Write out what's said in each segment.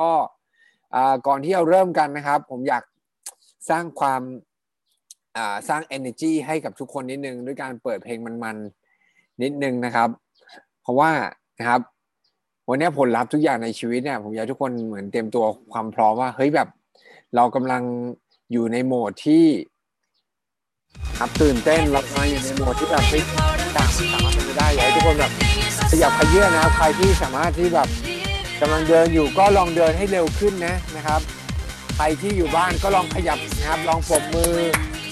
ก็ก่อนที่เราเริ่มกันนะครับ ผมอยากสร้างความสร้าง energy ให้กับทุกคนนิดนึง ด้วยการเปิดเพลงมันๆนิดนึงนะครับ เพราะว่านะครับวันนี้ผลลัพธ์ทุกอย่างในชีวิตเนี่ยผมอยากทุกคนเหมือนเตรียมตัวความพร้อมว่าเฮ้ยแบบเรากำลังอยู่ในโหมดที่ครับตื่นเต้นเราอยู่ในโหมดที่แบบเฮ้ยต่างสามารถเป็นไปได้อยากให้ทุกคนแบบขยับขยื่นนะครับใครที่สามารถที่แบบ กำลังเดินอยู่ก็ลองเดินให้เร็วขึ้นนะนะครับ ใครที่อยู่บ้านก็ลองขยับนะครับ ลองปมมือ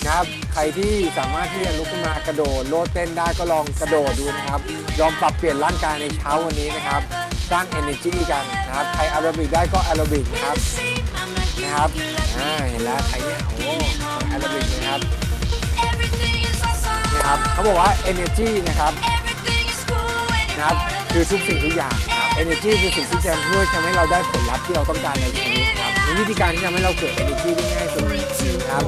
นะครับ ใครที่สามารถที่จะลุกขึ้นมากระโดดโลดเต้นได้ก็ลองกระโดดดูนะครับลองปรับเปลี่ยนร่างกายในเช้าวันนี้นะครับสร้าง energy กันนะครับ ใครอารบิกได้ก็อารบิกนะครับนะครับอ่าเห็นแล้วใครเนี่ยโอ้อารบิกนะครับนะครับเขาบอกว่า energy นะครับนะครับคือทุกสิ่งทุกอย่าง energy คือสิ่งที่จะช่วยทำให้เราได้ผลลัพธ์ที่เราต้องการในชีวิตครับวิธีการที่ทำให้เราเกิด energy ได้ง่ายสุดครับ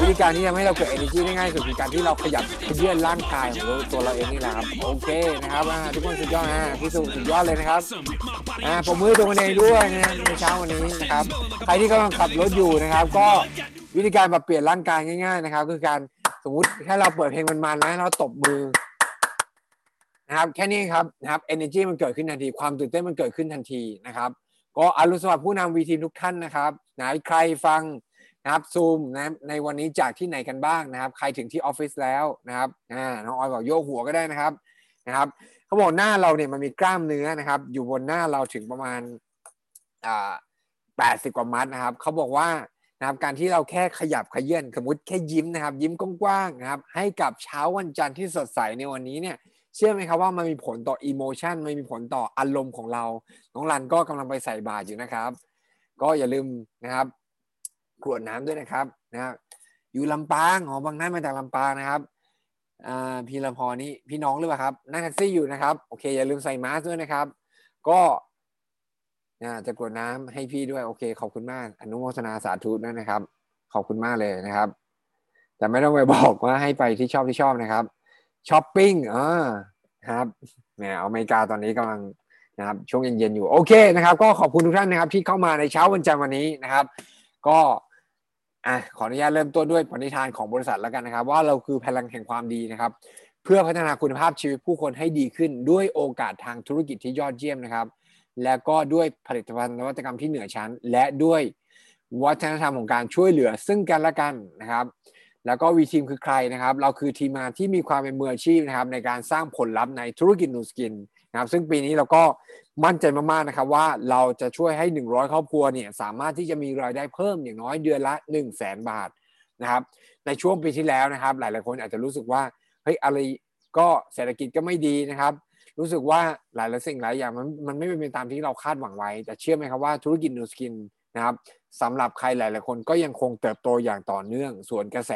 วิธีการที่ทำให้เราเกิด energy ได้ง่ายสุดคือการที่เราขยับเคลื่อนร่างกายของตัวเราเองนี่แหละครับโอเคนะครับทุกคนสุดยอดนะพี่สุสุดยอดเลยนะครับผมมือตัวเองด้วยนะในเช้าวันนี้นะครับใครที่กำลังขับรถอยู่นะครับ ก็วิธีการปรับเปลี่ยนร่างกายง่าย ๆ นะครับ คือการสมมติถ้าเราเปิดเพลงมันๆนะเราตบมือ นะครับแค่นี้ครับนะครับ energy มันเกิดขึ้นทันที ความตื่นเต้นมันเกิดขึ้นทันทีนะครับ ก็อรุณสวัสดิ์ผู้นำวีทีทุกท่านนะครับไหนใครฟังนะครับซูมนะในวันนี้จากที่ไหนกันบ้างนะครับ ใครถึงที่ออฟฟิศแล้วนะครับอ่าน้องออยบอกโยกหัวก็ได้นะครับนะครับเขาบอกหน้าเราเนี่ยมันมีกล้ามเนื้อนะครับ อยู่บนหน้าเราถึงประมาณอ่าแปดสิบกว่ามัดนะครับเขาบอกว่านะครับการที่เราแค่ขยับขยื่นสมมติแค่ยิ้มนะครับ ยิ้มกว้างๆนะครับ ให้กับเช้าวันจันทร์ที่สดใสในวันนี้เนี่ย เชื่อไหมครับว่ามันมีผลต่ออิโมชันมันมีผลต่ออารมณ์ของเรา น้องรันก็กำลังไปใส่บาตรอยู่นะครับ ก็อย่าลืมนะครับกรวดน้ำด้วยนะครับนะครับอยู่ลำปางอ๋อบางท่านมาจากลำปางนะครับพี่ละพอนี่พี่น้องหรือเปล่าครับนั่งแท็กซี่อยู่นะครับโอเคอย่าลืมใส่มาสด้วยนะครับ ก็จะกรวดน้ำให้พี่ด้วยโอเค ขอบคุณมาก อนุโมทนาสาธุด้วยนะครับ ขอบคุณมากเลยนะครับ แต่ไม่ต้องไปบอกว่าให้ไปที่ชอบที่ชอบนะครับ ช้อปปิ้งอ่าครับแหมอเมริกาตอนนี้กำลังนะครับช่วงเย็นๆอยู่โอเคนะครับก็ขอบคุณทุกท่านนะครับที่เข้ามาในเช้าวันจันทร์วันนี้นะครับ ก็อะขออนุญาตเริ่มต้นด้วยปณิธานของบริษัทแล้วกันนะครับ ว่าเราคือพลังแห่งความดีนะครับ เพื่อพัฒนาคุณภาพชีวิตผู้คนให้ดีขึ้น ด้วยโอกาสทางธุรกิจที่ยอดเยี่ยมนะครับ และก็ด้วยผลิตภัณฑ์นวัตกรรมที่เหนือชั้น และด้วยวัฒนธรรมของการช่วยเหลือซึ่งกันและกันนะครับ แล้วก็วีทีมคือใครนะครับ เราคือทีมงานที่มีความเป็นมืออาชีพนะครับ ในการสร้างผลลัพธ์ในธุรกิจนูสกินนะครับ ซึ่งปีนี้เราก็มั่นใจมากๆนะครับว่าเราจะช่วยให้ 100 ครอบครัวเนี่ยสามารถที่จะมีรายได้เพิ่มอย่างน้อยเดือนละ 1 0 0 0 0แสนบาทนะครับ ในช่วงปีที่แล้วนะครับ หลายๆคนอาจจะรู้สึกว่าเฮ้ยอะไรก็เศรษฐกิจก็ไม่ดีนะครับ รู้สึกว่าหลายๆสิ่งหลายอย่างมันมันไม่เป็นไปตามที่เราคาดหวังไว้ แต่เชื่อไหมครับว่าธุรกิจนูสกินนะครับ สำหรับใครหลาย ๆ คนก็ยังคงเติบโตอย่างต่อเนื่องส่วนกระแส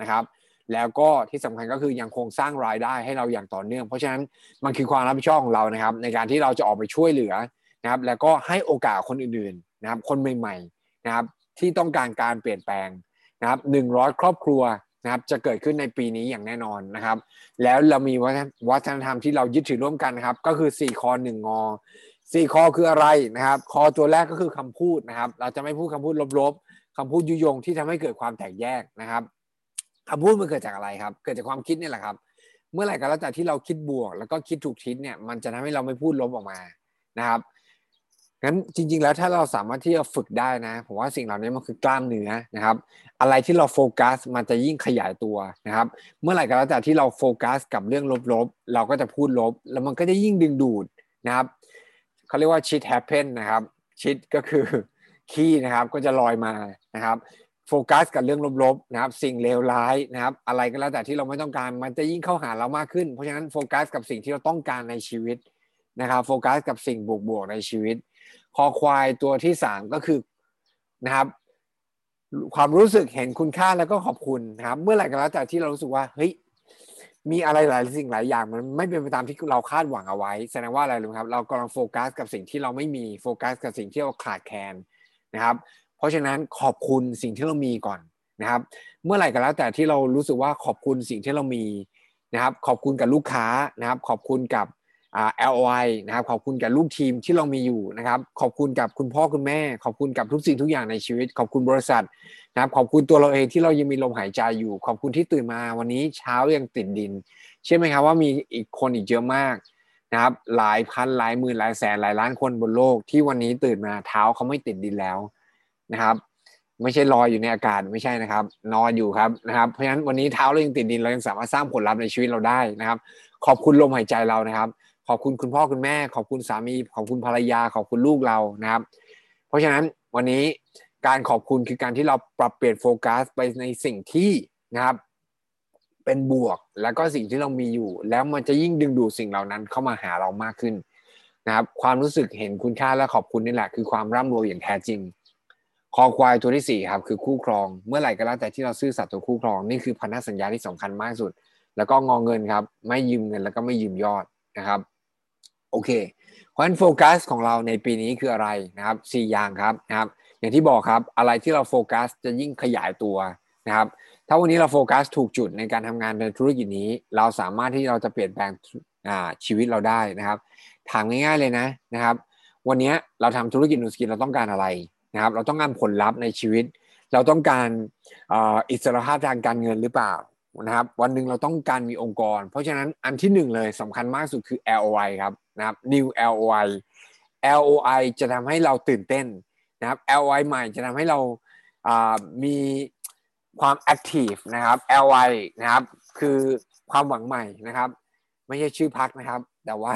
นะครับ แล้วก็ที่สำคัญก็คือยังคงสร้างรายได้ให้เราอย่างต่อเนื่อง เพราะฉะนั้นมันคือความรับผิดชอบของเรานะครับ ในการที่เราจะออกไปช่วยเหลือนะครับ แล้วก็ให้โอกาสคนอื่น ๆ นะครับ คนใหม่ ๆ นะครับ ที่ต้องการการเปลี่ยนแปลงนะครับหนึ่งร้อยครอบครัวนะครับจะเกิดขึ้นในปีนี้อย่างแน่นอนนะครับ แล้วเรามีวัฒนธรรมที่เรายึดถือร่วมกันนะครับ ก็คือ4คอ1งอ 4คอคืออะไรนะครับ คอตัวแรกก็คือคำพูดนะครับ เราจะไม่พูดคำพูดลบๆคำพูดยุยงที่ทำให้เกิดความแตกแยกนะครับคำพูดมันเกิดจากอะไรครับ เกิดจากความคิดนี่แหละครับ เมื่อไหร่ก็แล้วแต่ที่เราคิดบวก แล้วก็คิดถูกทิศเนี่ยมันจะทำให้เราไม่พูดลบออกมานะครับงั้นจริง ๆ แล้วถ้าเราสามารถที่จะฝึกได้นะผมว่าสิ่งเหล่านี้มันคือกล้ามเนื้อนะครับ อะไรที่เราโฟกัสมันจะยิ่งขยายตัวนะครับ เมื่อไหร่ก็แล้วแต่ที่เราโฟกัสกับเรื่องลบๆ เราก็จะพูดลบ แล้วมันก็จะยิ่งดึงดูดนะครับ เขาเรียกว่า shit happen นะครับ shit ก็คือขี้นะครับก็จะลอยมานะครับโฟกัสกับเรื่องลบๆนะครับสิ่งเลวร้ายนะครับอะไรก็แล้วแต่ที่เราไม่ต้องการมันจะยิ่งเข้าหาเรามากขึ้น เพราะฉะนั้นโฟกัสกับสิ่งที่เราต้องการในชีวิตนะครับโฟกัสกับสิ่งบวกๆในชีวิต คอควายตัวที่สามก็คือนะครับความรู้สึกเห็นคุณค่าแล้วก็ขอบคุณนะครับเมื่อไหร่ก็แล้วแต่ที่เรารู้สึกว่าเฮ้ย มีอะไรหลายสิ่งหลายอย่างมันไม่เป็นไปตามที่เราคาดหวังเอาไว้ แสดงว่าอะไรรู้ครับ เรากำลังโฟกัสกับสิ่งที่เราไม่มีโฟกัสกับสิ่งที่เราขาดแคลนนะครับ เพราะฉะนั้นขอบคุณสิ่งที่เรามีก่อนนะครับ เมื่อไหร่ก็แล้วแต่ที่เรารู้สึกว่าขอบคุณสิ่งที่เรามีนะครับ ขอบคุณกับลูกค้านะครับ ขอบคุณกับ LOI นะครับขอบคุณกับลูกทีมที่เรามีอยู่นะครับขอบคุณกับคุณพ่อคุณแม่ ขอบคุณกับทุกสิ่งทุกอย่างในชีวิต ขอบคุณบริษัทนะครับขอบคุณตัวเราเองที่เรายังมีลมหายใจอยู่ ขอบคุณที่ตื่นมาวันนี้เช้ายังติดดินเชื่อไหมครับว่ามีอีกคนอีกเยอะมากนะครับหลายพันหลายหมื่นหลายแสนหลายล้านคนบนโลกที่วันนี้ตื่นมาเท้าเขาไม่ติดดินแล้วนะครับไม่ใช่ลอยอยู่ในอากาศไม่ใช่นะครับนอนอยู่ครับนะครับเพราะฉะนั้นวันนี้เท้าเรายังติดดินเรายังสามารถสร้างผลลัพธ์ในชีวิตเราได้นะครับ ขอบคุณลมหายใจเรานะครับ ขอบคุณคุณพ่อคุณแม่ ขอบคุณสามี ขอบคุณภรรยา ขอบคุณลูกเรานะครับ เพราะฉะนั้นวันนี้การขอบคุณคือการที่เราปรับเปลี่ยนโฟกัสไปในสิ่งที่นะครับ เป็นบวกแล้วก็สิ่งที่เรามีอยู่ แล้วมันจะยิ่งดึงดูดสิ่งเหล่านั้นเข้ามาหาเรามากขึ้นนะครับความรู้สึกเห็นคุณค่าและขอบคุณนี่แหละคือความร่ำรวยอย่างแท้จริง คอควายตัวที่4ครับคือคู่ครอง เมื่อไหร่ก็แล้วแต่ที่เราซื่อสัตย์ต่อคู่ครองนี่คือพันธสัญญาที่สำคัญมากสุด แล้วก็งอเงินครับ ไม่ยืมเงินแล้วก็ไม่ยืมยอดนะครับ โอเคเพราะฉะนั้นโฟกัสของเราในปีนี้คืออะไรนะครับ4อย่างครับนะครับ อย่างที่บอกครับอะไรที่เราโฟกัสจะยิ่งขยายตัวนะครับ ถ้าวันนี้เราโฟกัสถูกจุดในการทำงานในธุรกิจนี้ เราสามารถที่เราจะเปลี่ยนแปลงชีวิตเราได้นะครับถามง่ายๆเลยนะนะครับ วันนี้เราทำธุรกิจนูสกินเราต้องการอะไรนะครับ เราต้องการผลลัพธ์ในชีวิต เราต้องการอิสรภาพทางการเงินหรือเปล่านะครับ วันหนึ่งเราต้องการมีองค์กร เพราะฉะนั้นอันที่หนึ่งเลยสำคัญมากสุดคือ LOI ครับ นะครับ new LOI LOI จะทำให้เราตื่นเต้นนะครับ LOI ใหม่จะทำให้เรามีความ active นะครับ LOI นะครับคือความหวังใหม่นะครับ ไม่ใช่ชื่อพักนะครับ แต่ว่า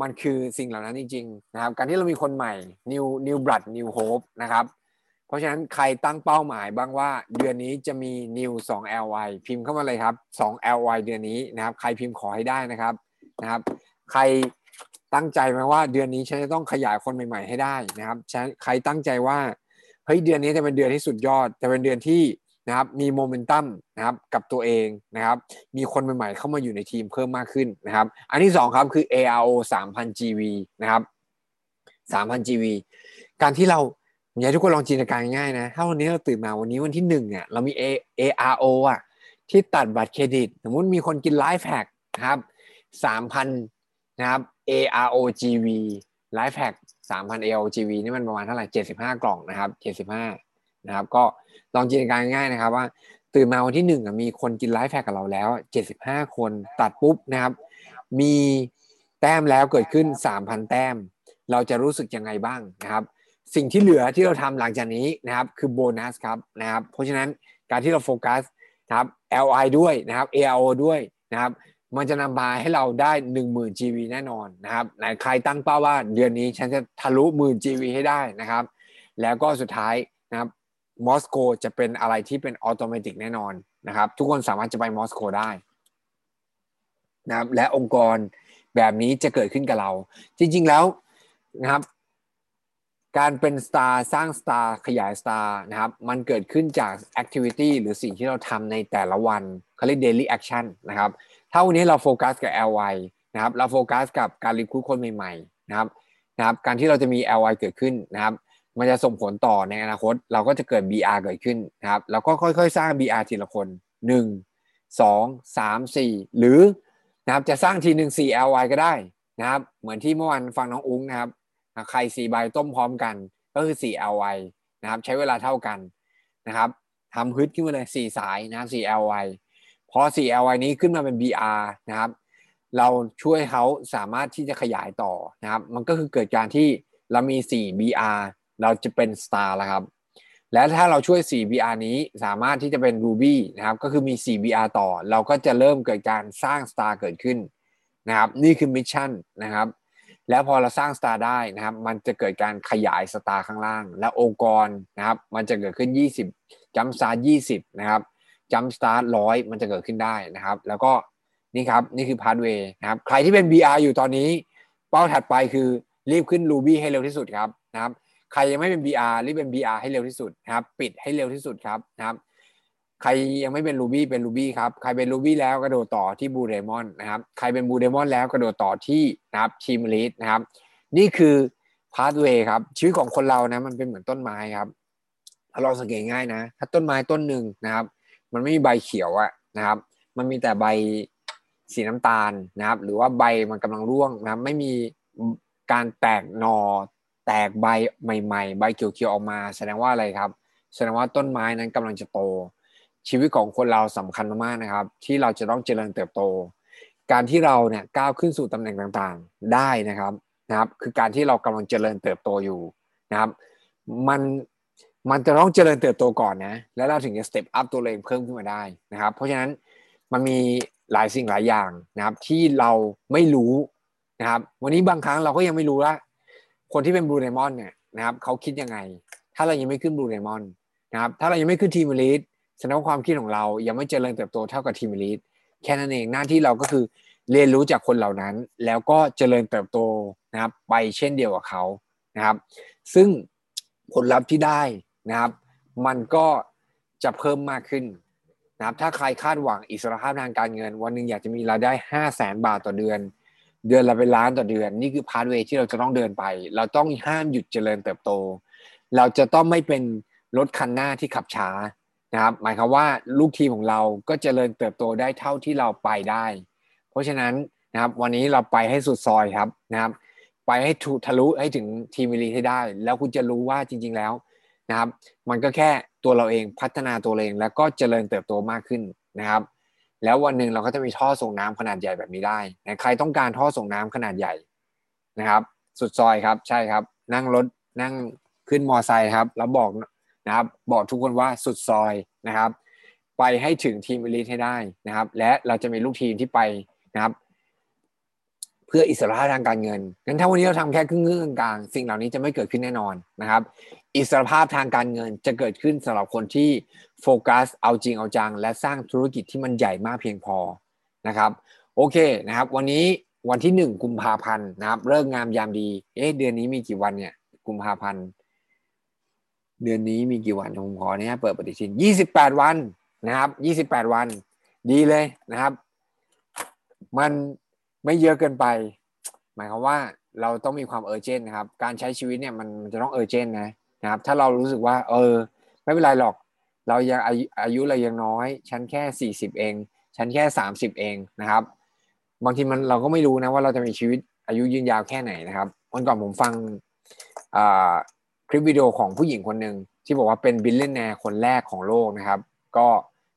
มันคือสิ่งเหล่านั้นจริงๆนะครับ การที่เรามีคนใหม่ new new blood new hope นะครับ เพราะฉะนั้นใครตั้งเป้าหมายบ้างว่าเดือนนี้จะมี new 2 LY พิมพ์เข้ามาเลยครับ 2 LY เดือนนี้นะครับ ใครพิมพ์ขอให้ได้นะครับนะครับ ใคร ตั้งใจไหมว่าเดือนนี้ฉันจะต้องขยายคนใหม่ ๆ ให้ได้นะครับใครตั้งใจว่าเฮ้ยเดือนนี้จะเป็นเดือนที่สุดยอดจะเป็นเดือนที่นะครับมีโมเมนตัมนะครับกับตัวเองนะครับมีคนใหม่ๆเข้ามาอยู่ในทีมเพิ่มมากขึ้นนะครับ อันที่2ครับคือ ARO 3,000 GV นะครับ3,000 GV การที่เราอยากทุกคนลองจินตนาการง่ายนะ ถ้าวันนี้เราตื่นมาวันนี้วันที่หนึ่งอะเรามี ARO อะที่ตัดบัตรเครดิต สมมติมีคนกินไลฟ์แพ็กนะครับ3,000นะครับ AROGV Life Hack 3,000 AROGV นี่มันประมาณเท่าไหร่75 กล่องนะครับ 75 นะครับ ก็ลองจินตนาการง่ายนะครับว่า ตื่นมาวันที่หนึ่งมีคนกินไลฟ์แพ็กกับเราแล้ว 75 คนตัดปุ๊บนะครับ มีแต้มแล้วเกิดขึ้น 3,000 แต้ม เราจะรู้สึกยังไงบ้างนะครับสิ่งที่เหลือที่เราทำหลังจากนี้นะครับคือโบนัสครับนะครับเพราะฉะนั้นการที่เราโฟกัสนะครับ LI ด้วยนะครับ ARO ด้วยนะครับ มันจะนำมาให้เราได้ 1 0,000 GV แน่นอนนะครับไหนใครตั้งเป้าว่าเดือนนี้ฉันจะทะลุหมื่น GV ให้ได้นะครับ แล้วก็สุดท้ายนะครับมอสโกจะเป็นอะไรที่เป็น automatic แน่นอนนะครับ ทุกคนสามารถจะไปมอสโกได้นะครับและองค์กรแบบนี้จะเกิดขึ้นกับเรา จริง ๆแล้วนะครับ การเป็น star สร้าง star ขยาย star นะครับ มันเกิดขึ้นจาก activity หรือสิ่งที่เราทำในแต่ละวันเขาเรียก daily action นะครับ ถ้าวันนี้เราโฟกัสกับ LY นะครับเราโฟกัสกับการ recruit คนใหม่ๆนะครับนะครับการที่เราจะมี LY เกิดขึ้นนะครับมันจะส่งผลต่อในอนาคต เราก็จะเกิด BR เกิดขึ้นนะครับแล้วก็ค่อยๆ สร้าง BR ทีละคน 1 2 3 4 หรือนะครับจะสร้างทีหนึ่ง4 LY ก็ได้นะครับเหมือนที่เมื่อวานฟังน้องอุ้งนะครับใคร4ใบต้มพร้อมกันก็คือ 4 LY นะครับใช้เวลาเท่ากันนะครับทำฮึดขึ้นมาเลย 4 สายนะครับ4 LY พอ 4LY นี้ขึ้นมาเป็น BR นะครับ เราช่วยเขาสามารถที่จะขยายต่อนะครับ มันก็คือเกิดการที่เรามี 4 BR เราจะเป็น Star แล้วครับ และถ้าเราช่วย 4 BR นี้สามารถที่จะเป็น Ruby นะครับ ก็คือมี 4 BR ต่อ เราก็จะเริ่มเกิดการสร้าง Star เกิดขึ้นนะครับ นี่คือ mission นะครับ แล้วพอเราสร้าง Star ได้นะครับ มันจะเกิดการขยาย Star ข้างล่าง และองค์กรนะครับ มันจะเกิดขึ้น 20 Jumpstart 20 นะครับ Jumpstart ร้อยมันจะเกิดขึ้นได้นะครับ แล้วก็นี่ครับนี่คือ pathway นะครับใครที่เป็น BR อยู่ตอนนี้ เป้าถัดไปคือรีบขึ้น Ruby ให้เร็วที่สุดครับนะครับใครยังไม่เป็น BR รีบเป็น BR ให้เร็วที่สุดนะครับ ปิดให้เร็วที่สุดครับนะครับ ใครยังไม่เป็น Ruby เป็น Ruby ครับใครเป็น Ruby แล้วกระโดดต่อที่ Blue Diamond นะครับใครเป็น Blue Diamond แล้วกระโดดต่อที่นะครับ Team Elite นะครับ นี่คือ pathway ครับชีวิตของคนเรานะมันเป็นเหมือนต้นไม้ครับถ้าลองสังเกตง่ายนะ ถ้าต้นไม้ต้นหนึ่งนะครับ มันไม่มีใบเขียวอะนะครับ มันมีแต่ใบสีน้ำตาลนะครับ หรือว่าใบมันกำลังร่วงนะครับ ไม่มีการแตกหนอแตกใบใหม่ ๆ ใบเขียวๆออกมา แสดงว่าอะไรครับ แสดงว่าต้นไม้นั้นกำลังจะโต ชีวิตของคนเราสำคัญมากนะครับ ที่เราจะต้องเจริญเติบโต การที่เราเนี่ยก้าวขึ้นสู่ตำแหน่งต่างๆได้นะครับนะครับ คือการที่เรากำลังเจริญเติบโตอยู่นะครับ มัน มันจะต้องเจริญเติบโตก่อนนะ แล้วเราถึงจะ step up ตัวเองเพิ่มขึ้นมาได้นะครับ เพราะฉะนั้นมันมีหลายสิ่งหลายอย่างนะครับ ที่เราไม่รู้นะครับ วันนี้บางครั้งเราก็ยังไม่รู้ว่าคนที่เป็น Blue Diamond เนี่ยนะครับเขาคิดยังไง ถ้าเรายังไม่ขึ้น Blue Diamond นะครับ ถ้าเรายังไม่ขึ้น Team Elite แสดงว่าความคิดของเรายังไม่เจริญเติบโตเท่ากับ Team Elite แค่นั้นเองหน้าที่เราก็คือเรียนรู้จากคนเหล่านั้น แล้วก็เจริญเติบโตนะครับ ไปเช่นเดียวกับเขานะครับ ซึ่งผลลัพธ์ที่ได้ นะครับ มันก็จะเพิ่มมากขึ้นนะครับ ถ้าใครคาดหวังอิสรภาพทางการเงิน วันหนึ่งอยากจะมีรายได้ห้าแสนบาทต่อเดือน เดือนละเป็นล้านต่อเดือน นี่คือ pathway ที่เราจะต้องเดินไป เราต้องห้ามหยุดเจริญเติบโต เราจะต้องไม่เป็นรถคันหน้าที่ขับช้านะครับหมายความว่าลูกทีมของเราก็เจริญเติบโตได้เท่าที่เราไปได้ เพราะฉะนั้นนะครับวันนี้เราไปให้สุดซอยครับนะครับ ไปให้ทะลุให้ถึงทีมมิลีให้ได้ แล้วคุณจะรู้ว่าจริง ๆ แล้ว นะครับ มันก็แค่ตัวเราเองพัฒนาตัวเองแล้วก็เจริญเติบโตมากขึ้นนะครับ แล้ววันหนึ่งเราก็จะมีท่อส่งน้ำขนาดใหญ่แบบนี้ได้นะใครต้องการท่อส่งน้ำขนาดใหญ่นะครับ สุดซอยครับใช่ครับ นั่งรถนั่งขึ้นมอไซค์ครับ แล้วบอกนะครับ บอกทุกคนว่าสุดซอยนะครับ ไปให้ถึงทีมอลิทให้ได้นะครับ และเราจะมีลูกทีมที่ไปนะครับ พื่ออิสระภาพทางการเงิน งั้นถ้าวันนี้เราทำแค่ครึ่งๆกลางๆสิ่งเหล่านี้จะไม่เกิดขึ้นแน่นอนนะครับ อิสรภาพทางการเงินจะเกิดขึ้นสำหรับคนที่โฟกัสเอาจริงเอาจัง และสร้างธุรกิจที่มันใหญ่มากเพียงพอนะครับ โอเคนะครับ วันนี้วันที่หนึ่งกุมภาพันธ์นะครับเริ่มงามยามดี เอ๊ะเดือนนี้มีกี่วันเนี่ย กุมภาพันธ์ เดือนนี้มีกี่วันผมขอเนี่ยเปิดปฏิทินยี่สิบแปดวันนะครับยี่สิบแปดวัน ดีเลยนะครับ มัน ไม่เยอะเกินไป หมายความว่าเราต้องมีความเออร์เจนนะครับ การใช้ชีวิตเนี่ยมันจะต้องเออร์เจนนะนะครับ ถ้าเรารู้สึกว่า เออ ไม่เป็นไรหรอก เรายังอายุอายุเรายังน้อย ฉันแค่สี่สิบเอง ฉันแค่สามสิบเองนะครับ บางทีมันเราก็ไม่รู้นะว่าเราจะมีชีวิตอายุยืนยาวแค่ไหนนะครับวันก่อนผมฟังคลิปวิดีโอของผู้หญิงคนหนึ่งที่บอกว่าเป็น billionaire คนแรกของโลกนะครับ ก็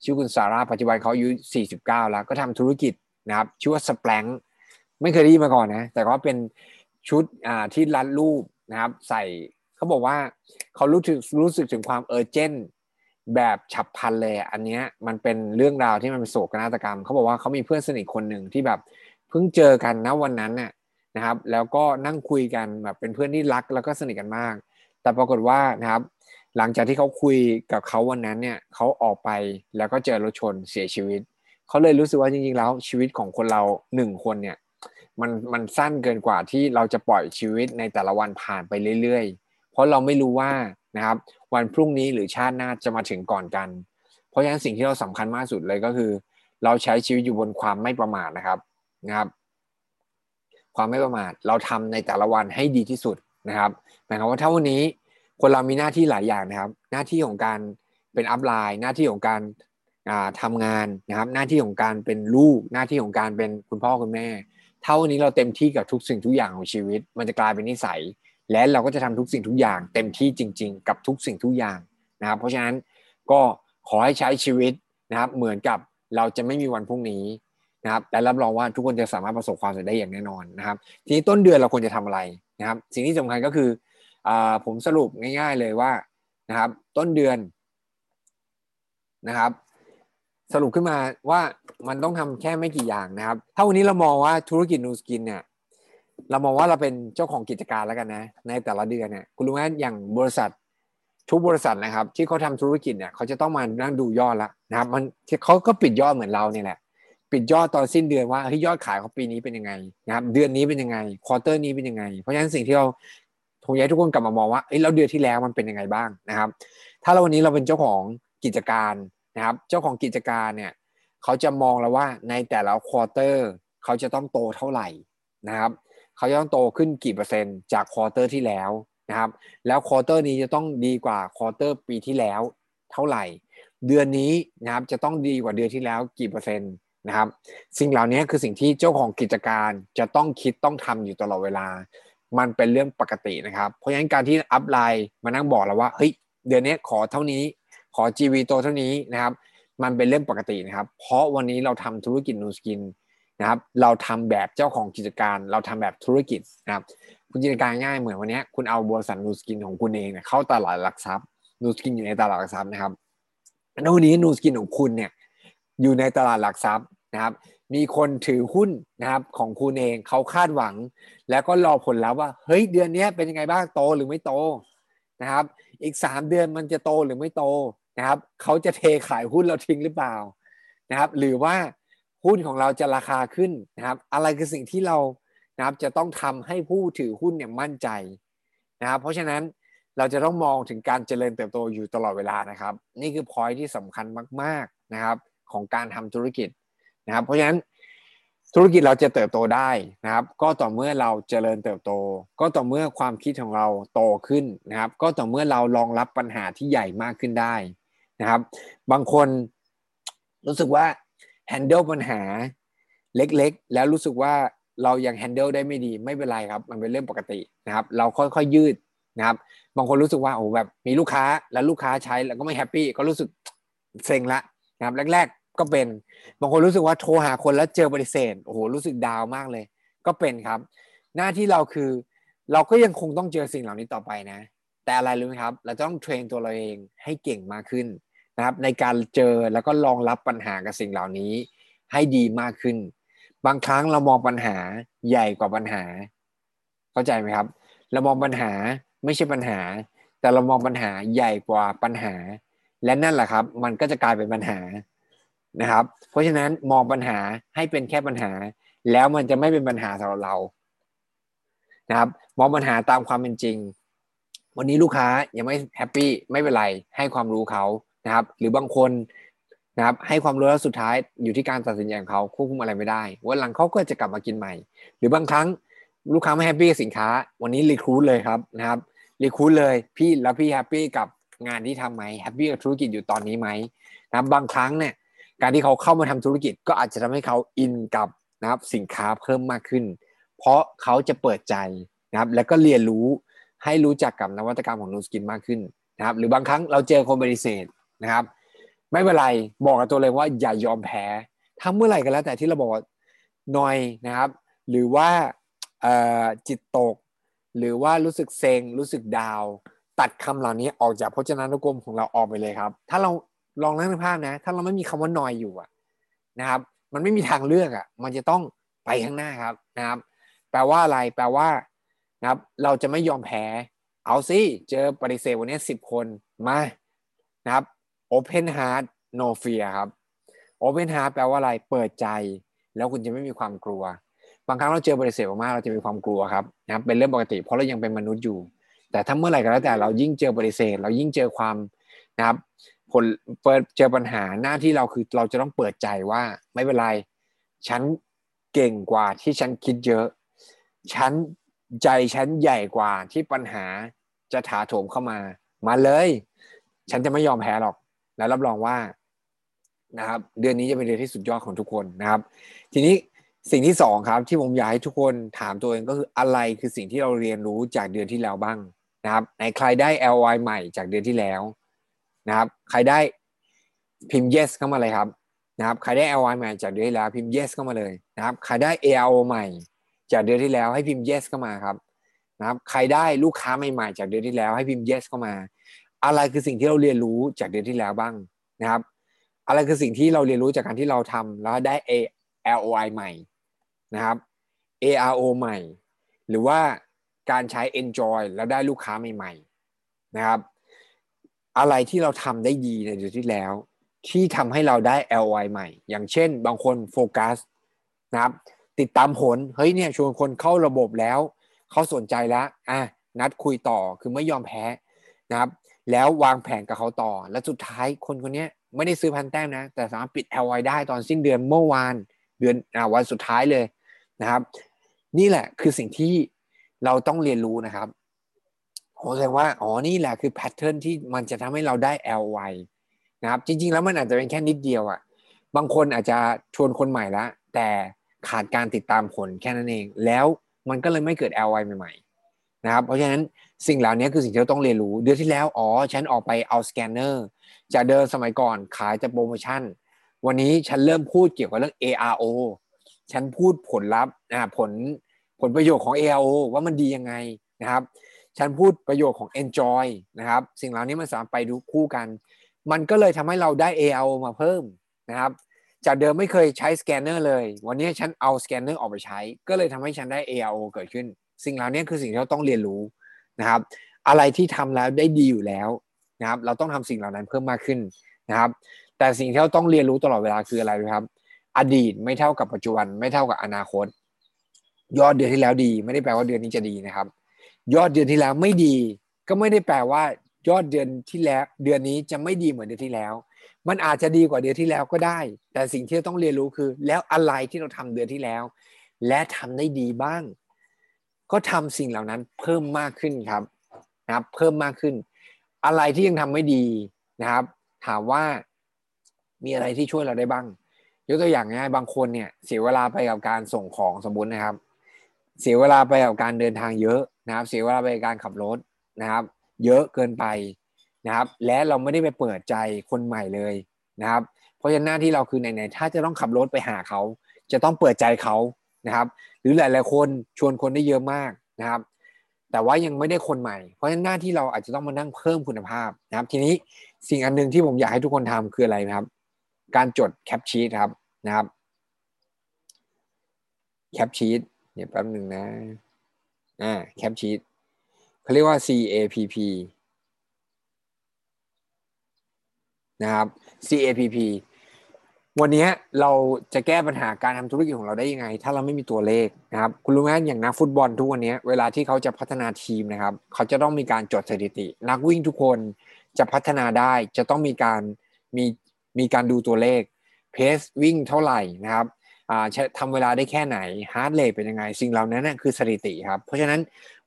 ชื่อคุณซาร่าปัจจุบันเขาอายุ 49 แล้ว ก็ทำธุรกิจนะครับ ชื่อว่า Spanx ไม่เคยได้ยินมาก่อนนะ แต่ก็เป็นชุดที่รัดรูปนะครับ ใส่เขาบอกว่าเขารู้ถึงรู้สึกถึงความเออเจนแบบฉับพลันเลยอันนี้มันเป็นเรื่องราวที่มันเป็นโศกนาฏกรรมเขาบอกว่าเขามีเพื่อนสนิทคนหนึ่งที่แบบเพิ่งเจอกันนะวันนั้นน่ยนะครับ แล้วก็นั่งคุยกันแบบเป็นเพื่อนที่รักแล้วก็สนิทกันมาก แต่ปรากฏว่านะครับ หลังจากที่เขาคุยกับเขาวันนั้นเนี่ยเขาออกไปแล้วก็เจอรถชนเสียชีวิตเขาเลยรู้สึกว่าจริงๆแล้วชีวิตของคนเราหนึ่งคนเนี่ย มันมันสั้นเกินกว่าที่เราจะปล่อยชีวิตในแต่ละวันผ่านไปเรื่อยๆ เพราะเราไม่รู้ว่านะครับวันพรุ่งนี้หรือชาติหน้าจะมาถึงก่อนกัน เพราะฉะนั้นสิ่งที่เราสำคัญมากสุดเลยก็คือ เราใช้ชีวิตอยู่บนความไม่ประมาทนะครับนะครับ ความไม่ประมาทเราทำในแต่ละวันให้ดีที่สุดนะครับหมายความว่าถ้าวันนี้คนเรามีหน้าที่หลายอย่างนะครับ หน้าที่ของการเป็นอัพไลน์หน้าที่ของการทำงานนะครับ หน้าที่ของการเป็นลูก หน้าที่ของการเป็นคุณพ่อคุณแม่ ถ้าวันนี้เราเต็มที่กับทุกสิ่งทุกอย่างของชีวิต มันจะกลายเป็นนิสัย และเราก็จะทำทุกสิ่งทุกอย่าง เต็มที่จริง ๆ กับทุกสิ่งทุกอย่างนะครับ เพราะฉะนั้นก็ขอให้ใช้ชีวิตนะครับ เหมือนกับเราจะไม่มีวันพรุ่งนี้นะครับและรับรองว่าทุกคนจะสามารถประสบความสำเร็จได้อย่างแน่นอนนะครับ ทีนี้ต้นเดือนเราควรจะทำอะไรนะครับ สิ่งที่สำคัญก็คืออผมสรุปง่าย ๆเลยว่านะครับ ต้นเดือนนะครับ สรุปขึ้นมาว่ามันต้องทำแค่ไม่กี่อย่างนะครับ ถ้าวันนี้เรามองว่าธุรกิจนูสกินเนี่ยเรามองว่าเราเป็นเจ้าของกิจการแล้วกันนะ ในแต่ละเดือนเนี่ยคุณรู้ไหมอย่างบริษัททุกบริษัทนะครับ ที่เขาทำธุรกิจเนี่ยเขาจะต้องมานั่งดูยอดละนะครับ มันเขาก็ปิดยอดเหมือนเราเนี่ยแหละปิดยอดตอนสิ้นเดือนว่าเฮ้ยยอดขายของปีนี้เป็นยังไงนะครับ เดือนนี้เป็นยังไง quarter นี้เป็นยังไง เพราะฉะนั้นสิ่งที่เราผมอยากให้ทุกคนกลับมามองว่าเฮ้ยเราเดือนที่แล้วมันเป็นยังไงบ้างนะครับ ถ้าเราวันนี้เราเป็นเจ้าของกิจการ นะครับเจ้าของกิจการเนี่ยเขาจะมองแล้วว่าในแต่ละ quarterเขาจะต้องโตเท่าไหร่นะครับเขาจะต้องโตขึ้นกี่เปอร์เซ็นต์จาก quarter ที่แล้วนะครับแล้ว quarter นี้จะต้องดีกว่า quarter ปีที่แล้วเท่าไหร่ เดือนนี้นะครับจะต้องดีกว่าเดือนที่แล้วกี่เปอร์เซ็นต์นะครับสิ่งเหล่านี้คือสิ่งที่เจ้าของกิจการจะต้องคิดต้องทำอยู่ตลอดเวลา มันเป็นเรื่องปกตินะครับ เพราะฉะนั้นการที่ upline มานั่งบอกเราว่าเฮ้ยเดือนนี้ขอเท่านี้ ขอ GV โตเท่านี้นะครับ มันเป็นเรื่องปกตินะครับ เพราะวันนี้เราทำธุรกิจ Nu Skin นะครับ เราทำแบบเจ้าของกิจการ เราทำแบบธุรกิจนะครับ คุณจินตนาการง่ายเหมือนวันนี้คุณเอาบริษัท Nu Skin ของคุณเองเนี่ยเข้าตลาดหลักทรัพย์ Nu Skin อยู่ในตลาดหลักทรัพย์นะครับแล้ววันนี้ Nu Skin ของคุณเนี่ยอยู่ในตลาดหลักทรัพย์นะครับ มีคนถือหุ้นนะครับของคุณเองเขาคาดหวัง แล้วก็รอผลแล้วว่า เฮ้ยเดือนนี้เป็นยังไงบ้างโตหรือไม่โตนะครับ อีกสามเดือนมันจะโตหรือไม่โต นะครับเขาจะเทขายหุ้นเราทิ้งหรือเปล่านะครับ หรือว่าหุ้นของเราจะราคาขึ้นนะครับ อะไรคือสิ่งที่เรานะครับจะต้องทำให้ผู้ถือหุ้นเนี่ยมั่นใจนะครับ เพราะฉะนั้นเราจะต้องมองถึงการเจริญเติบโตอยู่ตลอดเวลานะครับ นี่คือพอยที่สำคัญมากๆนะครับของการทำธุรกิจนะครับ เพราะฉะนั้นธุรกิจเราจะเติบโตได้นะครับ ก็ต่อเมื่อเราเจริญเติบโต ก็ต่อเมื่อความคิดของเราโตขึ้นนะครับ ก็ต่อเมื่อเรารองรับปัญหาที่ใหญ่มากขึ้นได้ นะครับ บางคนรู้สึกว่า handle ปัญหาเล็กๆ แล้วรู้สึกว่าเรายัง handle ได้ไม่ดีไม่เป็นไรครับ มันเป็นเรื่องปกตินะครับ เราค่อยๆยืดนะครับ บางคนรู้สึกว่าโอ้แบบมีลูกค้าแล้วลูกค้าใช้แล้วก็ไม่แฮปปี้ก็รู้สึกเซ็งละนะครับ แรก ๆ ก็เป็นบางคนรู้สึกว่าโทรหาคนแล้วเจอปฏิเสธโอ้โหรู้สึกดาวมากเลย ก็เป็นครับ หน้าที่เราคือเราก็ยังคงต้องเจอสิ่งเหล่านี้ต่อไปนะ แต่อะไรรู้ไหมครับ เราต้องเทรนตัวเราเองให้เก่งมากขึ้น นะครับในการเจอแล้วก็รองรับปัญหากับสิ่งเหล่านี้ ให้ดีมากขึ้น บางครั้งเรามองปัญหาใหญ่กว่าปัญหา เข้าใจไหมครับ เรามองปัญหาไม่ใช่ปัญหา แต่เรามองปัญหาใหญ่กว่าปัญหา และนั่นแหละครับ มันก็จะกลายเป็นปัญหานะครับ เพราะฉะนั้นมองปัญหาให้เป็นแค่ปัญหา แล้วมันจะไม่เป็นปัญหาสำหรับเรานะครับมองปัญหาตามความเป็นจริง วันนี้ลูกค้ายังไม่ happy ไม่เป็นไรให้ความรู้เขา นะครับ หรือบางคนนะครับให้ความรู้แล้วสุดท้ายอยู่ที่การตัดสินใจของเขาควบคุมอะไรไม่ได้วันหลังเขาก็จะกลับมากินใหม่ หรือบางครั้งลูกค้าไม่ happy กับสินค้า วันนี้ recruit เลยครับนะครับ recruit เลยพี่แล้วพี่ happy กับงานที่ทำไหม happy กับธุรกิจอยู่ตอนนี้ไหมนะครับบางครั้งเนี่ยการที่เขาเข้ามาทำธุรกิจก็อาจจะทำให้เขา in กับนะครับสินค้าเพิ่มมากขึ้น เพราะเขาจะเปิดใจนะครับแล้วก็เรียนรู้ให้รู้จักกับนวัตกรรมของ Nu Skin มากขึ้นนะครับหรือบางครั้งเราเจอคนปฏิเสธ นะครับ ไม่เป็นไรบอกกับตัวเลยว่าอย่ายอมแพ้ถ้าเมื่อไหร่ก็แล้วแต่ที่เราบอกเหนื่อยนะครับ หรือว่าจิตตก หรือว่ารู้สึกเซ็งรู้สึกดาว ตัดคำเหล่านี้ออกจากพจนานุกรมของเราออกไปเลยครับ ถ้าเราลองนั่งภาพนะ ถ้าเราไม่มีคำว่านอยอยู่อะนะครับ มันไม่มีทางเลือกอะมันจะต้องไปข้างหน้าครับนะครับ แปลว่าอะไรแปลว่านะครับ เราจะไม่ยอมแพ้ เอาสิเจอปฏิเสธวันนี้สิบคนมานะครับ open heart no fear ครับ open heart แปลว่าอะไรเปิดใจ แล้วคุณจะไม่มีความกลัว บางครั้งเราเจอปฏิเสธมากเราจะมีความกลัวครับนะครับเป็นเรื่องปกติ เพราะเรายังเป็นมนุษย์อยู่ แต่ถ้าเมื่อไหร่ก็แล้วแต่เรายิ่งเจอปฏิเสธ เรายิ่งเจอความนะครับผลเปิดเจอปัญหาหน้าที่เราคือเราจะต้องเปิดใจว่าไม่เป็นไร ฉันเก่งกว่าที่ฉันคิดเยอะ ฉันใจฉันใหญ่กว่าที่ปัญหาจะถาโถมเข้ามา มาเลย ฉันจะไม่ยอมแพ้หรอก และรับรองว่านะครับ เดือนนี้จะเป็นเดือนที่สุดยอดของทุกคนนะครับ ทีนี้สิ่งที่สองครับ ที่ผมอยากให้ทุกคนถามตัวเองก็คืออะไรคือสิ่งที่เราเรียนรู้จากเดือนที่แล้วบ้างนะครับในใครได้ LY ใหม่จากเดือนที่แล้วนะครับ ใครได้พิมพ์ yes เข้ามาเลยครับนะครับใครได้ LY ใหม่จากเดือนที่แล้วพิมพ์ yes เข้ามาเลยนะครับใครได้ ARO ใหม่จากเดือนที่แล้วให้พิมพ์ yes เข้ามาครับนะครับ ใครได้ลูกค้าใหม่ๆจากเดือนที่แล้วให้พิมพ์ yes เข้ามา อะไรคือสิ่งที่เราเรียนรู้จากเดือนที่แล้วบ้างนะครับ อะไรคือสิ่งที่เราเรียนรู้จากการที่เราทำแล้วได้ AROI ใหม่นะครับ ARO ใหม่ หรือว่าการใช้ enjoy แล้วได้ลูกค้าใหม่ๆนะครับ อะไรที่เราทำได้ดีในเดือนที่แล้ว ที่ทำให้เราได้ LY ใหม่ อย่างเช่น บางคนโฟกัสนะครับ ติดตามผลเฮ้ยเนี่ยชวนคนเข้าระบบแล้ว เขาสนใจแล้วอะนัดคุยต่อคือไม่ยอมแพ้นะครับ แล้ววางแผนกับเขาต่อ และสุดท้ายคนคนนี้ไม่ได้ซื้อพันแต้มนะ แต่สามารถปิด LY ได้ตอนสิ้นเดือนเมื่อวานเดือนอวันสุดท้ายเลยนะครับ นี่แหละคือสิ่งที่เราต้องเรียนรู้นะครับผมแสดงว่าอ๋อนี่แหละคือแพทเทิร์นที่มันจะทำให้เราได้ LY นะครับ จริง ๆ แล้วมันอาจจะเป็นแค่นิดเดียวอะบางคนอาจจะชวนคนใหม่ละแต่ขาดการติดตามผลแค่นั้นเอง แล้วมันก็เลยไม่เกิด LY ใหม่ๆนะครับ เพราะฉะนั้น สิ่งเหล่านี้คือสิ่งที่เราต้องเรียนรู้ เดือนที่แล้วอ๋อฉันออกไปเอาสแกนเนอร์จากเดิมสมัยก่อนขายจะโปรโมชั่น วันนี้ฉันเริ่มพูดเกี่ยวกับเรื่อง ARO ฉันพูดผลลัพธ์นะผลผลประโยชน์ของ ARO ว่ามันดียังไงนะครับ ฉันพูดประโยชน์ของ Enjoy นะครับ สิ่งเหล่านี้มันสามารถไปดูคู่กัน มันก็เลยทำให้เราได้ ARO มาเพิ่มนะครับจากเดิมไม่เคยใช้สแกนเนอร์เลย วันนี้ฉันเอาสแกนเนอร์ออกไปใช้ ก็เลยทำให้ฉันได้ ARO เกิดขึ้น สิ่งเหล่านี้คือสิ่งที่เราต้องเรียนรู้ นะครับ อะไรที่ทำแล้วได้ดีอยู่แล้วนะครับ เราต้องทำสิ่งเหล่านั้นเพิ่มมากขึ้นนะครับ แต่สิ่งที่เราต้องเรียนรู้ตลอดเวลาคืออะไรครับ อดีตไม่เท่ากับปัจจุบัน ไม่เท่ากับอนาคต ยอดเดือนที่แล้วดี ไม่ได้แปลว่าเดือนนี้จะดีนะครับ ยอดเดือนที่แล้วไม่ดี ก็ไม่ได้แปลว่ายอดเดือนที่แล้ว เดือนนี้จะไม่ดีเหมือนเดือนที่แล้ว มันอาจจะดีกว่าเดือนที่แล้วก็ได้ แต่สิ่งที่ต้องเรียนรู้คือ แล้วอะไรที่เราทำเดือนที่แล้ว และทำได้ดีบ้าง ก็ทำสิ่งเหล่านั้นเพิ่มมากขึ้นครับนะครับเพิ่มมากขึ้น อะไรที่ยังทำไม่ดีนะครับ ถามว่ามีอะไรที่ช่วยเราได้บ้าง ยกตัวอย่างง่ายบางคนเนี่ยเสียเวลาไปกับการส่งของสมบูรณ์นะครับ เสียเวลาไปกับการเดินทางเยอะนะครับ เสียเวลาไปกับการขับรถนะครับ เยอะเกินไปนะครับ และเราไม่ได้ไปเปิดใจคนใหม่เลยนะครับ เพราะฉะนั้นหน้าที่เราคือไหนๆถ้าจะต้องขับรถไปหาเขา จะต้องเปิดใจเขา นะครับ หรือหลาย ๆ คนชวนคนได้เยอะมากนะครับ แต่ว่ายังไม่ได้คนใหม่ เพราะฉะนั้นหน้าที่เราอาจจะต้องมานั่งเพิ่มคุณภาพนะครับ ทีนี้สิ่งอันหนึ่งที่ผมอยากให้ทุกคนทำคืออะไรครับ การจดแคปชีตครับนะครับแคปชีตเนี่ยแป๊บหนึ่งนะอ่าแคปชีตเขาเรียกว่า CAPP นะครับ CAPP วันนี้เราจะแก้ปัญหาการทำธุรกิจของเราได้ยังไง ถ้าเราไม่มีตัวเลขนะครับคุณรู้ไหมอย่างนักฟุตบอลทุกวันนี้เวลาที่เขาจะพัฒนาทีมนะครับ เขาจะต้องมีการจดสถิติ นักวิ่งทุกคนจะพัฒนาได้จะต้องมีการมีมีการดูตัวเลข pace วิ่งเท่าไหร่นะครับทำเวลาได้แค่ไหน heart rate เป็นยังไง สิ่งเหล่านั้นนะคือสถิติครับ เพราะฉะนั้น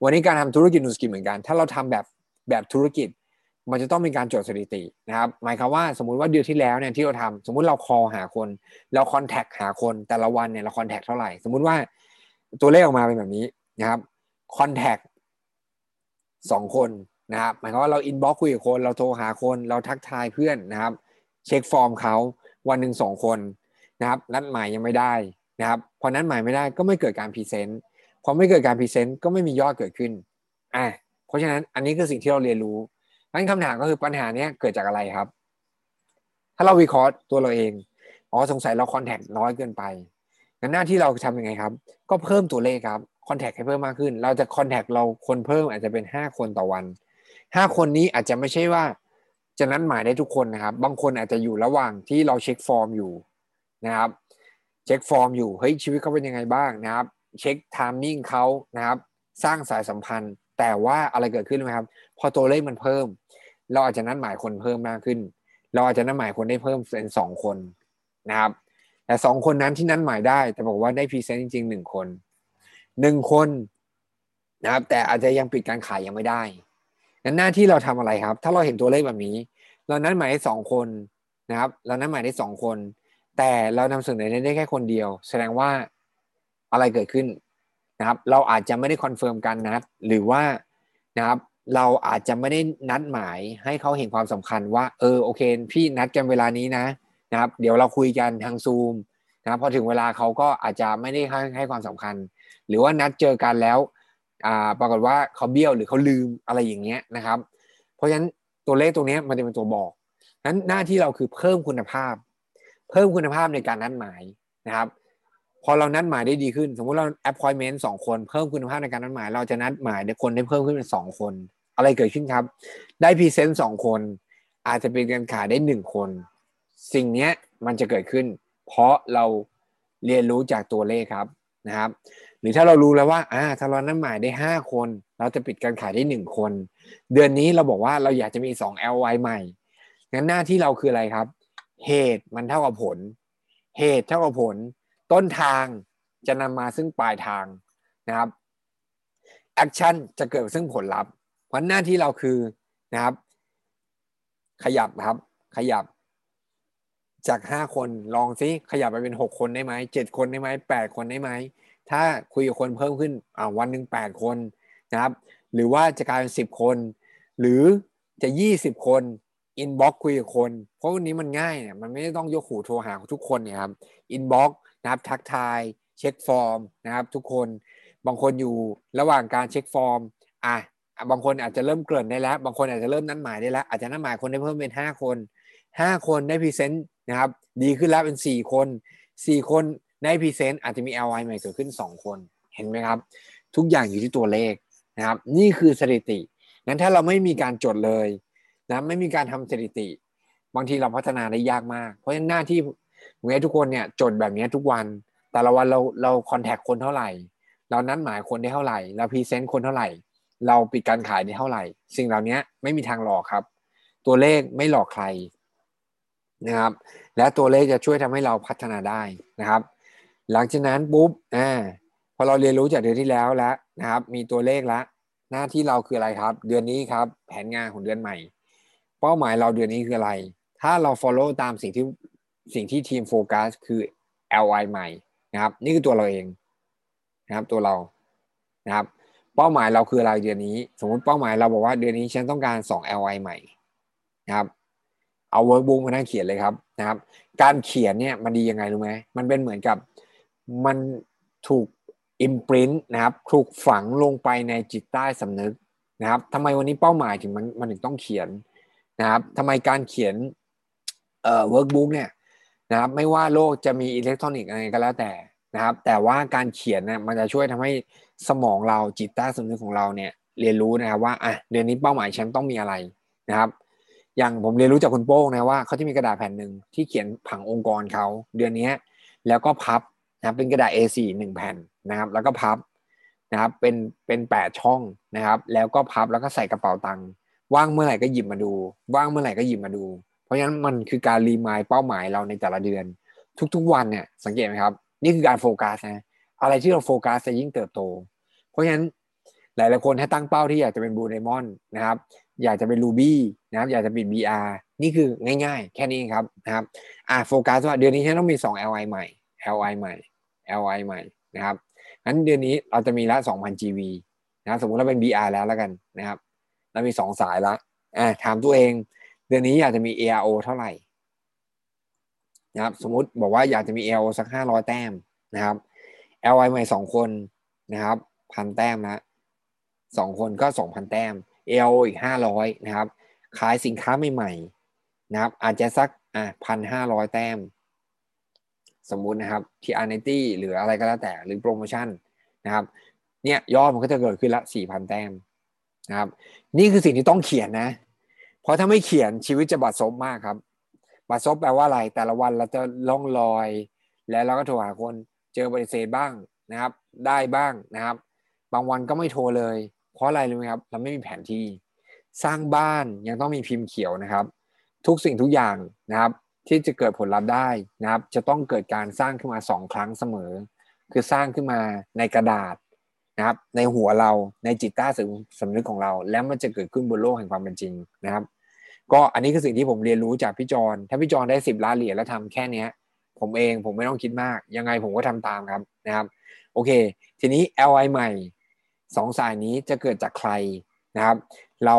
วันนี้การทำธุรกิจ Nu Skin เหมือนกัน ถ้าเราทำแบบแบบธุรกิจ มันจะต้องมีการจดสถิตินะครับหมายความว่าสมมุติว่าเดือนที่แล้วเนี่ยที่เราทำสมมุติเรา call หาคน เรา contact หาคนแต่ละวันเนี่ยเรา contact เท่าไหร่ สมมุติว่าตัวเลขออกมาเป็นแบบนี้นะครับ contactสองคนนะครับหมายความว่าเรา inbox คุยกับคนเราโทรหาคนเราทักทายเพื่อนนะครับ เช็คฟอร์มเขาวันหนึ่งสองคนนะครับนัดหมายยังไม่ได้นะครับพอนัดหมายไม่ได้ก็ไม่เกิดการ present พอไม่เกิดการ present ก็ไม่มียอดเกิดขึ้นอ่าเพราะฉะนั้นอันนี้คือสิ่งที่เราเรียนรู้ งั้นคำถามก็คือปัญหาเนี้ยเกิดจากอะไรครับ ถ้าเราวิเคราะห์ตัวเราเองอ๋อสงสัยเรา contact น้อยเกินไปงั้นหน้าที่เราทำยังไงครับ ก็เพิ่มตัวเลขครับ contact ให้เพิ่มมากขึ้น เราจะ contact เราคนเพิ่มอาจจะเป็นห้าคนต่อวันห้าคนนี้อาจจะไม่ใช่ว่าจะนัดหมายได้ทุกคนนะครับ บางคนอาจจะอยู่ระหว่างที่เราเช็คฟอร์มอยู่นะครับเช็คฟอร์มอยู่เฮ้ยชีวิตเขาเป็นยังไงบ้างนะครับ เช็ค timing เขานะครับ สร้างสายสัมพันธ์ แต่ว่าอะไรเกิดขึ้นไหมครับ พอตัวเลขมันเพิ่ม เราอาจจะนัดหมายคนเพิ่มมากขึ้น เราอาจจะนัดหมายคนได้เพิ่มเป็นสองคนนะครับ แต่สองคนนั้นที่นัดหมายได้ แต่บอกว่าได้ present จริงๆหนึ่งคนหนึ่งคนนะครับ แต่อาจจะยังปิดการขายยังไม่ได้งั้นหน้าที่เราทำอะไรครับ ถ้าเราเห็นตัวเลขแบบนี้ เรานัดหมายได้สองคนนะครับ เรานัดหมายได้สองคน แต่เรานำเสนอได้แค่คนเดียว แสดงว่าอะไรเกิดขึ้น นะครับเราอาจจะไม่ได้ confirm การนัดหรือว่านะครับเราอาจจะไม่ได้นัดหมายให้เขาเห็นความสำคัญว่าเออโอเค พี่นัดกันเวลานี้นะนะครับเดี๋ยวเราคุยกันทางซูมนะครับพอถึงเวลาเขาก็อาจจะไม่ได้ให้ให้ความสำคัญ หรือว่านัดเจอกันแล้วอ่าปรากฏว่าเขาเบี้ยวหรือเขาลืมอะไรอย่างเงี้ยนะครับ เพราะฉะนั้นตัวเลขตรงนี้มันจะเป็นตัวบอกนั้นหน้าที่เราคือเพิ่มคุณภาพ เพิ่มคุณภาพในการนัดหมายนะครับ พอเรานัดหมายได้ดีขึ้น สมมุติเรา appointment สองคนเพิ่มคุณภาพในการนัดหมาย เราจะนัดหมายได้คนได้เพิ่มขึ้นเป็นสองคน อะไรเกิดขึ้นครับ ได้พรีเซนต์สองคน อาจจะเป็นการขายได้หนึ่งคน สิ่งนี้มันจะเกิดขึ้น เพราะเราเรียนรู้จากตัวเลขครับนะครับ หรือถ้าเรารู้แล้วว่าอ่าถ้าเรานัดหมายได้ห้าคน เราจะปิดการขายได้หนึ่งคน เดือนนี้เราบอกว่าเราอยากจะมีสอง LY ใหม่งั้นหน้าที่เราคืออะไรครับ เหตุมันเท่ากับผล เหตุเท่ากับผล ต้นทางจะนำมาซึ่งปลายทางนะครับ action จะเกิดซึ่งผลลัพธ์ เพราะหน้าที่เราคือนะครับ ขยับครับ ขยับ จาก5คนลองซิขยับไปเป็น6คนได้ไหม7คนได้ไหม8คนได้ไหมถ้าคุยกับคนเพิ่มขึ้นอ่าวันหนึ่ง8คนนะครับ หรือว่าจะกลายเป็น10คน หรือจะ20คน inbox คุยกับคน เพราะวันนี้มันง่ายเนี่ยมันไม่ต้องยกหูโทรหาทุกคนเนี่ยครับinbox นะครับทักทายเช็คฟอร์มนะครับ ทุกคนบางคนอยู่ระหว่างการเช็คฟอร์มอะบางคนอาจจะเริ่มเกริ่นได้แล้ว บางคนอาจจะเริ่มนัดหมายได้แล้ว อาจจะนัดหมายคนได้เพิ่มเป็น 5 คน 5 คนได้ present นะครับดีขึ้นแล้วเป็น 4 คน 4 คนได้ present อาจจะมี LOI ใหม่เกิดขึ้น 2 คนเห็นไหมครับ ทุกอย่างอยู่ที่ตัวเลขนะครับ นี่คือสถิติงั้นถ้าเราไม่มีการจดเลยนะไม่มีการทำสถิติ บางทีเราพัฒนาได้ยากมาก เพราะฉะนั้นหน้าที่ เมือทุกคนเนี่ยจดแบบนี้ทุกวัน แต่ละวันเราเราคอนแทคคนเท่าไหร่ เรานัดหมายคนได้เท่าไหร่เราพรีเซนต์คนเท่าไหร่ เราปิดการขายได้เท่าไหร่ สิ่งเหล่านี้ไม่มีทางหลอกครับ ตัวเลขไม่หลอกใครนะครับ และตัวเลขจะช่วยทำให้เราพัฒนาได้นะครับ หลังจากนั้นปุ๊บอ่าพอเราเรียนรู้จากเดือนที่แล้วแล้วนะครับ มีตัวเลขแล้วหน้าที่เราคืออะไรครับ เดือนนี้ครับ แผนงานของเดือนใหม่ เป้าหมายเราเดือนนี้คืออะไร ถ้าเรา follow ตามสิ่งที่ สิ่งที่ทีมโฟกัสคือ LI ใหม่นะครับ นี่คือตัวเราเองนะครับ ตัวเรานะครับ เป้าหมายเราคืออะไรเดือนนี้ สมมติเป้าหมายเราบอกว่าเดือนนี้ฉันต้องการ 2 LI ใหม่นะครับ เอา workbook มานั่งเขียนเลยครับนะครับ การเขียนเนี่ยมันดียังไงรู้ไหมมันเป็นเหมือนกับมันถูก imprint นะครับ ถูกฝังลงไปในจิตใต้สำนึกนะครับทำไมวันนี้เป้าหมายถึงมันมันถึงต้องเขียนนะครับทำไมการเขียนเอ่อ workbook เนี่ย นะครับไม่ว่าโลกจะมีอิเล็กทรอนิกส์อะไรก็แล้วแต่นะครับ แต่ว่าการเขียนเนี่ยมันจะช่วยทำให้สมองเราจิตใต้สำนึกของเราเนี่ยเรียนรู้นะครับว่าอะเดือนนี้เป้าหมายฉันต้องมีอะไรนะครับ อย่างผมเรียนรู้จากคุณโป้งนะว่าเขาจะมีกระดาษแผ่นหนึ่งที่เขียนผังองค์กรเขาเดือนนี้แล้วก็พับนะครับเป็นกระดาษ A4 หนึ่งแผ่นนะครับ แล้วก็พับนะครับเป็นเป็นแปดช่องนะครับ แล้วก็พับแล้วก็ใส่กระเป๋าตังค์ว่างเมื่อไหร่ก็หยิบมาดู ว่างเมื่อไหร่ก็หยิบมาดู เพราะฉะนั้นมันคือการรีมายเป้าหมายเราในแต่ละเดือน ทุกๆวันเนี่ยสังเกตไหมครับ นี่คือการโฟกัสนะอะไรที่เราโฟกัสจะยิ่งเติบโต เพราะฉะนั้นหลายๆคนถ้าตั้งเป้าที่อยากจะเป็นบูเดมอนนะครับ อยากจะเป็นรูบี้นะครับอยากจะเป็น BR นี่คือง่ายๆ แค่นี้ครับนะครับอ่าโฟกัสว่าเดือนนี้ฉันต้องมี 2 LI ใหม่ LI ใหม่ LI ใหม่นะครับงั้นเดือนนี้เราจะมีละ 2,000 GV นะสมมติเราเป็น BR แล้วแล้วกันนะครับ เรามีสองสายละอ่าถามตัวเอง เดือนนี้อยากจะมี ARO เท่าไหร่นะครับสมมุติบอกว่าอยากจะมี ARO สักห้าร้อยแต้มนะครับ LY ใหม่สองคนนะครับพันแต้มนะสองคนก็สองพันแต้ม ARO อีกห้าร้อยนะครับ ขายสินค้าใหม่ๆนะครับ อาจจะสักอะพันห้าร้อยแต้ม สมมุตินะครับที่อาร์เนตี้หรืออะไรก็แล้วแต่หรือโปรโมชั่นนะครับเนี่ยยอดมันก็จะเกิดขึ้นละสี่พันแต้มนะครับ นี่คือสิ่งที่ต้องเขียนนะ ราะถ้าไม่เขียนชีวิตจะบาดซบมากครับ บาดซบแปลว่าอะไรแต่ละวันเราจะล่องลอย แล้วเราก็โทรหาคนเจอปฏิเสธบ้างนะครับ ได้บ้างนะครับ บางวันก็ไม่โทรเลย เพราะอะไรรู้ไหมครับ เราไม่มีแผนที่ สร้างบ้านยังต้องมีพิมพ์เขียวนะครับ ทุกสิ่งทุกอย่างนะครับ ที่จะเกิดผลลัพธ์ได้นะครับ จะต้องเกิดการสร้างขึ้นมาสองครั้งเสมอ คือสร้างขึ้นมาในกระดาษนะครับ ในหัวเราในจิตใต้สำนึกของเรา แล้วมันจะเกิดขึ้นบนโลกแห่งความเป็นจริงนะครับ ก็อันนี้คือสิ่งที่ผมเรียนรู้จากพี่จอนถ้าพี่จอนได้สิบล้านเหรียญแล้วทำแค่เนี้ย ผมเองผมไม่ต้องคิดมาก ยังไงผมก็ทำตามครับนะครับ โอเค ทีนี้ LI ใหม่สองสายนี้จะเกิดจากใครนะครับ เรา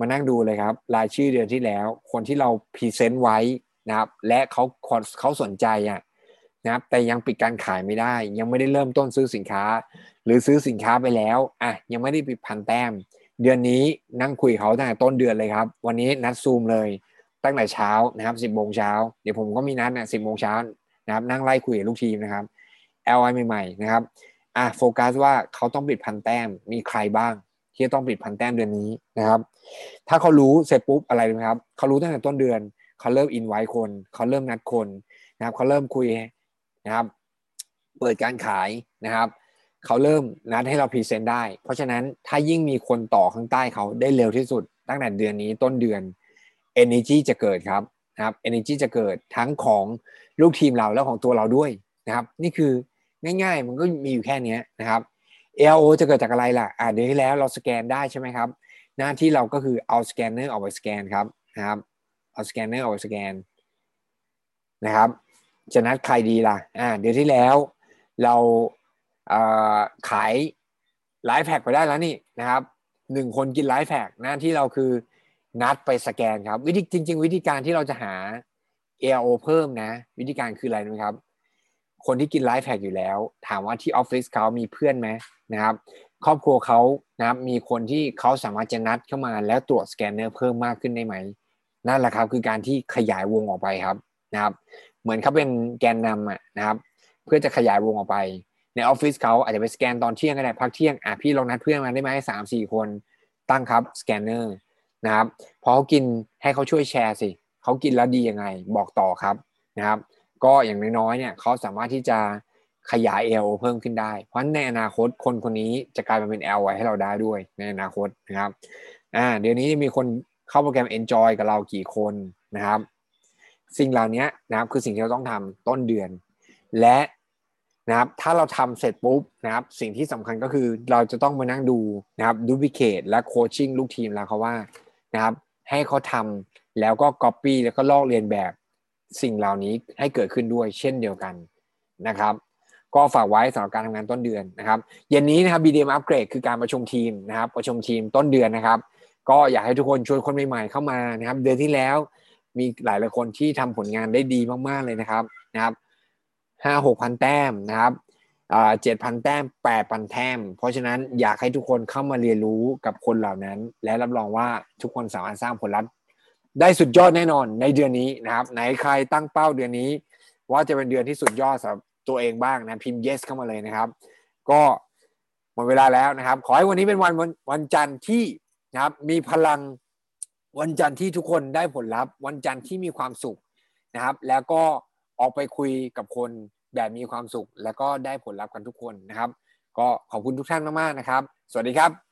มานั่งดูเลยครับ รายชื่อเดือนที่แล้ว คนที่เราพรีเซนต์ไว้นะครับ และเขาเขาสนใจอะนะครับแต่ยังปิดการขายไม่ได้ ยังไม่ได้เริ่มต้นซื้อสินค้า หรือซื้อสินค้าไปแล้วอะยังไม่ได้ปิดพันแต้ม เดือนนี้นั่งคุยเขาตั้งแต่ต้นเดือนเลยครับ วันนี้นัดซูมเลยตั้งแต่เช้านะครับสิบโมงเช้าเดี๋ยวผมก็มีนัดนะสิบโมงเช้านะครับนั่งไล่คุยกับลูกทีมนะครับ LI ใหม่ๆนะครับอะโฟกัสว่าเขาต้องปิดพันแต้มมีใครบ้าง ที่ต้องปิดพันแต้มเดือนนี้นะครับ ถ้าเขารู้เสร็จปุ๊บอะไรไหมครับเขารู้ตั้งแต่ต้นเดือนเขาเริ่มอินไว้คนเขาเริ่มนัดคนนะครับเขาเริ่มคุยนะครับ เปิดการขายนะครับ เขาเริ่มนัดให้เราพรีเซนต์ได้ เพราะฉะนั้นถ้ายิ่งมีคนต่อข้างใต้เขาได้เร็วที่สุด ตั้งแต่เดือนนี้ต้นเดือน energy จะเกิดครับนะครับ energy จะเกิดทั้งของลูกทีมเราและของตัวเราด้วยนะครับ นี่คือง่ายๆ มันก็มีอยู่แค่นี้นะครับ LO จะเกิดจากอะไรล่ะอ่าเดือนที่แล้วเราสแกนได้ใช่ไหมครับ หน้าที่เราก็คือเอาสแกนเนอร์ออกไปสแกนครับนะครับเอาสแกนเนอร์ออกไปสแกนนะครับจะนัดใครดีล่ะอ่าเดือนที่แล้วเรา ขาย LifePak ไปได้แล้วนี่นะครับหนึ่งคนกิน LifePak หน้าที่เราคือนัดไปสแกนครับ วิธีจริง ๆ วิธีการที่เราจะหา AO เพิ่มนะ วิธีการคืออะไรนะครับ คนที่กิน LifePak อยู่แล้ว ถามว่าที่ออฟฟิศเขามีเพื่อนไหมนะครับ ครอบครัวเขานะครับมีคนที่เขาสามารถจะนัดเข้ามาแล้วตรวจสแกนเนอร์เพิ่มมากขึ้นได้ไหมนั่นแหละครับ คือการที่ขยายวงออกไปครับนะครับ เหมือนเขาเป็นแกนนำอะนะครับ เพื่อจะขยายวงออกไป ในออฟฟิศเขาอาจจะไปสแกนตอนเที่ยงก็ได้พักเที่ยงอะพี่ลองนัดเพื่อนมาได้ไหมสามสี่คนตั้งครับสแกนเนอร์นะครับพอเขากินให้เขาช่วยแชร์สิเขากินแล้วดียังไงบอกต่อครับนะครับ ก็อย่างน้อยๆเนี่ยเขาสามารถที่จะขยาย L เพิ่มขึ้นได้ เพราะในอนาคตคนคนนี้จะกลายมาเป็น L ไวให้เราได้ด้วยในอนาคตนะครับอ่าเดี๋ยวนี้มีคนเข้าโปรแกรม Enjoy กับเรากี่คนนะครับ สิ่งเหล่านี้นะครับคือสิ่งที่เราต้องทำต้นเดือน และ นะครับถ้าเราทำเสร็จปุ๊บนะครับสิ่งที่สำคัญก็คือเราจะต้องมานั่งดูนะครับ duplicate และ coaching ลูกทีมแล้วเขาว่านะครับให้เขาทำแล้วก็ก๊อปปี้แล้วก็ลอกเลียนแบบสิ่งเหล่านี้ให้เกิดขึ้นด้วยเช่นเดียวกันนะครับก็ฝากไว้สำหรับการทำงานต้นเดือนนะครับเย็นนี้นะครับ BDM Upgrade คือการประชุมทีมนะครับประชุมทีมต้นเดือนนะครับ ก็อยากให้ทุกคนชวนคนใหม่ๆเข้ามานะครับ เดือนที่แล้วมีหลายหลายคนที่ทำผลงานได้ดีมากๆเลยนะครับนะครับ ห้าหกพันแต้มนะครับเจ็ดพันแต้มแปดพันแต้ม เพราะฉะนั้นอยากให้ทุกคนเข้ามาเรียนรู้กับคนเหล่านั้น และรับรองว่าทุกคนสามารถสร้างผลลัพธ์ได้สุดยอดแน่นอนในเดือนนี้นะครับ ไหนใครตั้งเป้าเดือนนี้ ว่าจะเป็นเดือนที่สุดยอดสำหรับตัวเองบ้างนะพิมพ์ yes เข้ามาเลยนะครับ ก็หมดเวลาแล้วนะครับ ขอให้วันนี้เป็นวันวันวันจันทร์ที่นะครับมีพลังวันจันทร์ที่ทุกคนได้ผลลัพธ์ วันจันทร์ที่มีความสุขนะครับ แล้วก็ ออกไปคุยกับคนแบบมีความสุข แล้วก็ได้ผลลัพธ์กันทุกคนนะครับ ก็ขอบคุณทุกท่านมากๆนะครับ สวัสดีครับ